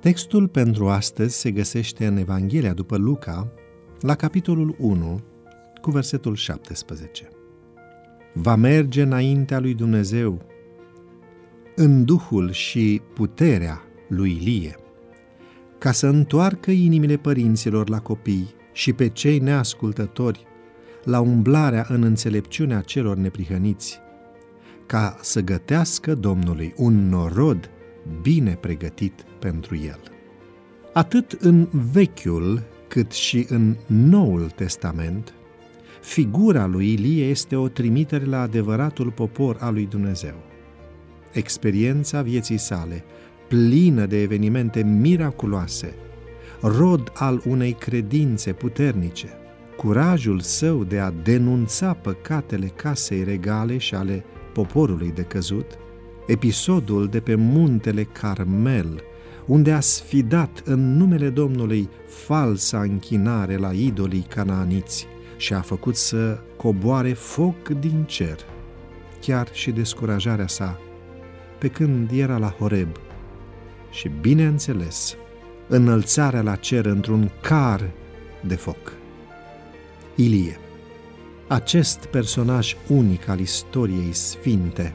Textul pentru astăzi se găsește în Evanghelia după Luca, la capitolul 1, cu versetul 17. Va merge înaintea lui Dumnezeu în duhul și puterea lui Ilie, ca să întoarcă inimile părinților la copii și pe cei neascultători la umblarea în înțelepciunea celor neprihăniți, ca să gătească Domnului un norod bine pregătit pentru el. Atât în Vechiul cât și în Noul Testament, figura lui Ilie este o trimitere la adevăratul popor al lui Dumnezeu. Experiența vieții sale, plină de evenimente miraculoase, rod al unei credințe puternice, curajul său de a denunța păcatele casei regale și ale poporului de căzut, episodul de pe muntele Carmel, unde a sfidat în numele Domnului falsa închinare la idolii canaaniți și a făcut să coboare foc din cer, chiar și descurajarea sa, pe când era la Horeb. Și, bineînțeles, înălțarea la cer într-un car de foc. Ilie. Acest personaj unic al istoriei sfinte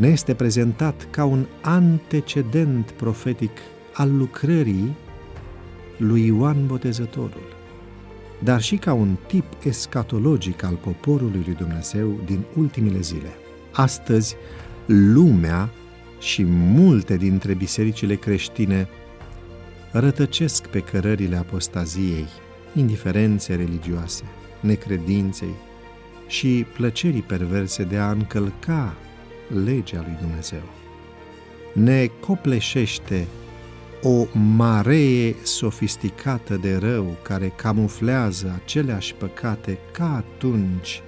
ne este prezentat ca un antecedent profetic al lucrării lui Ioan Botezătorul, dar și ca un tip escatologic al poporului lui Dumnezeu din ultimile zile. Astăzi, lumea și multe dintre bisericile creștine rătăcesc pe cărările apostaziei, indiferențe religioase, necredinței și plăcerii perverse de a încălca legea lui Dumnezeu. Ne copleșește o maree sofisticată de rău care camuflează aceleași păcate ca atunci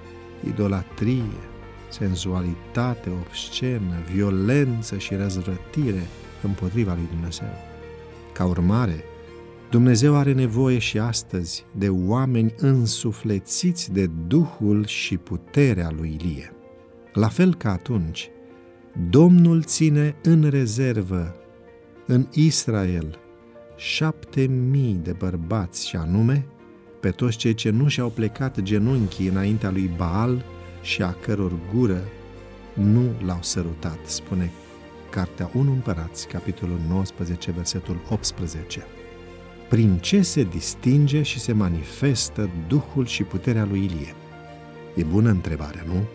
idolatrie, senzualitate obscenă, violență și răzvrătire împotriva lui Dumnezeu. Ca urmare, Dumnezeu are nevoie și astăzi de oameni însuflețiți de Duhul și puterea lui Ilie. La fel ca atunci, Domnul ține în rezervă în Israel șapte mii de bărbați și anume pe toți cei ce nu și-au plecat genunchii înaintea lui Baal și a căror gură nu l-au sărutat, spune Cartea 1 Împărați, capitolul 19, versetul 18. Prin ce se distinge și se manifestă Duhul și puterea lui Ilie? E bună întrebarea, nu?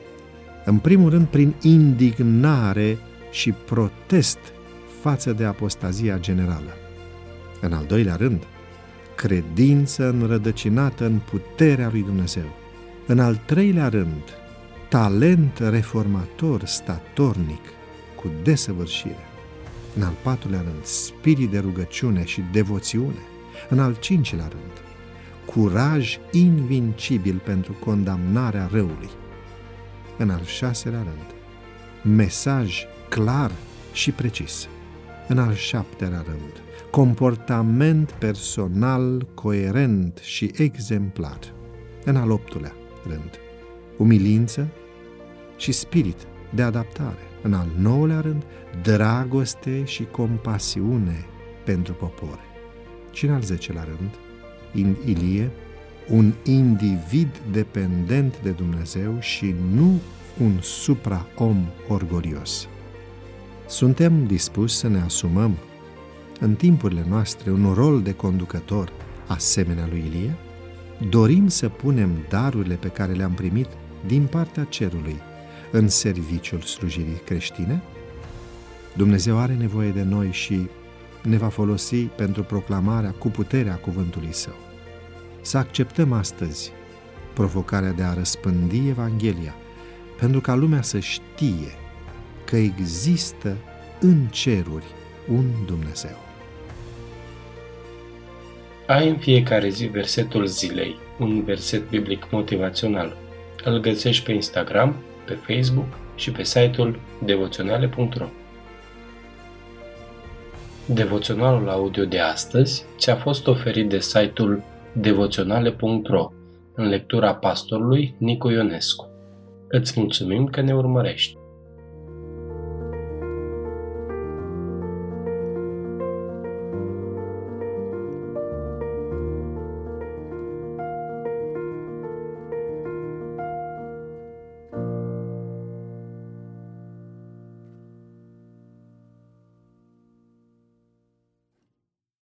În primul rând, prin indignare și protest față de apostazia generală. În al doilea rând, credință înrădăcinată în puterea lui Dumnezeu. În al treilea rând, talent reformator statornic cu desăvârșire. În al patrulea rând, spirit de rugăciune și devoțiune. În al cincilea rând, curaj invincibil pentru condamnarea răului. În al șaselea rând, mesaj clar și precis. În al șaptelea rând, comportament personal coerent și exemplar. În al optulea rând, umilință și spirit de adaptare. În al nouălea rând, dragoste și compasiune pentru popor. Și în al zecelea rând, in Ilie, un individ dependent de Dumnezeu și nu un supra-om orgolios. Suntem dispuși să ne asumăm în timpurile noastre un rol de conducător asemenea lui Ilie? Dorim să punem darurile pe care le-am primit din partea cerului în serviciul slujirii creștine? Dumnezeu are nevoie de noi și ne va folosi pentru proclamarea cu puterea cuvântului Său. Să acceptăm astăzi provocarea de a răspândi Evanghelia, pentru ca lumea să știe că există în ceruri un Dumnezeu. Ai în fiecare zi versetul zilei, un verset biblic motivațional. Îl găsești pe Instagram, pe Facebook și pe site-ul devoționale.ro Devoționalul audio de astăzi ți-a fost oferit de site-ul devoționale.ro în lectura pastorului Nicu Ionescu. Îți mulțumim că ne urmărești!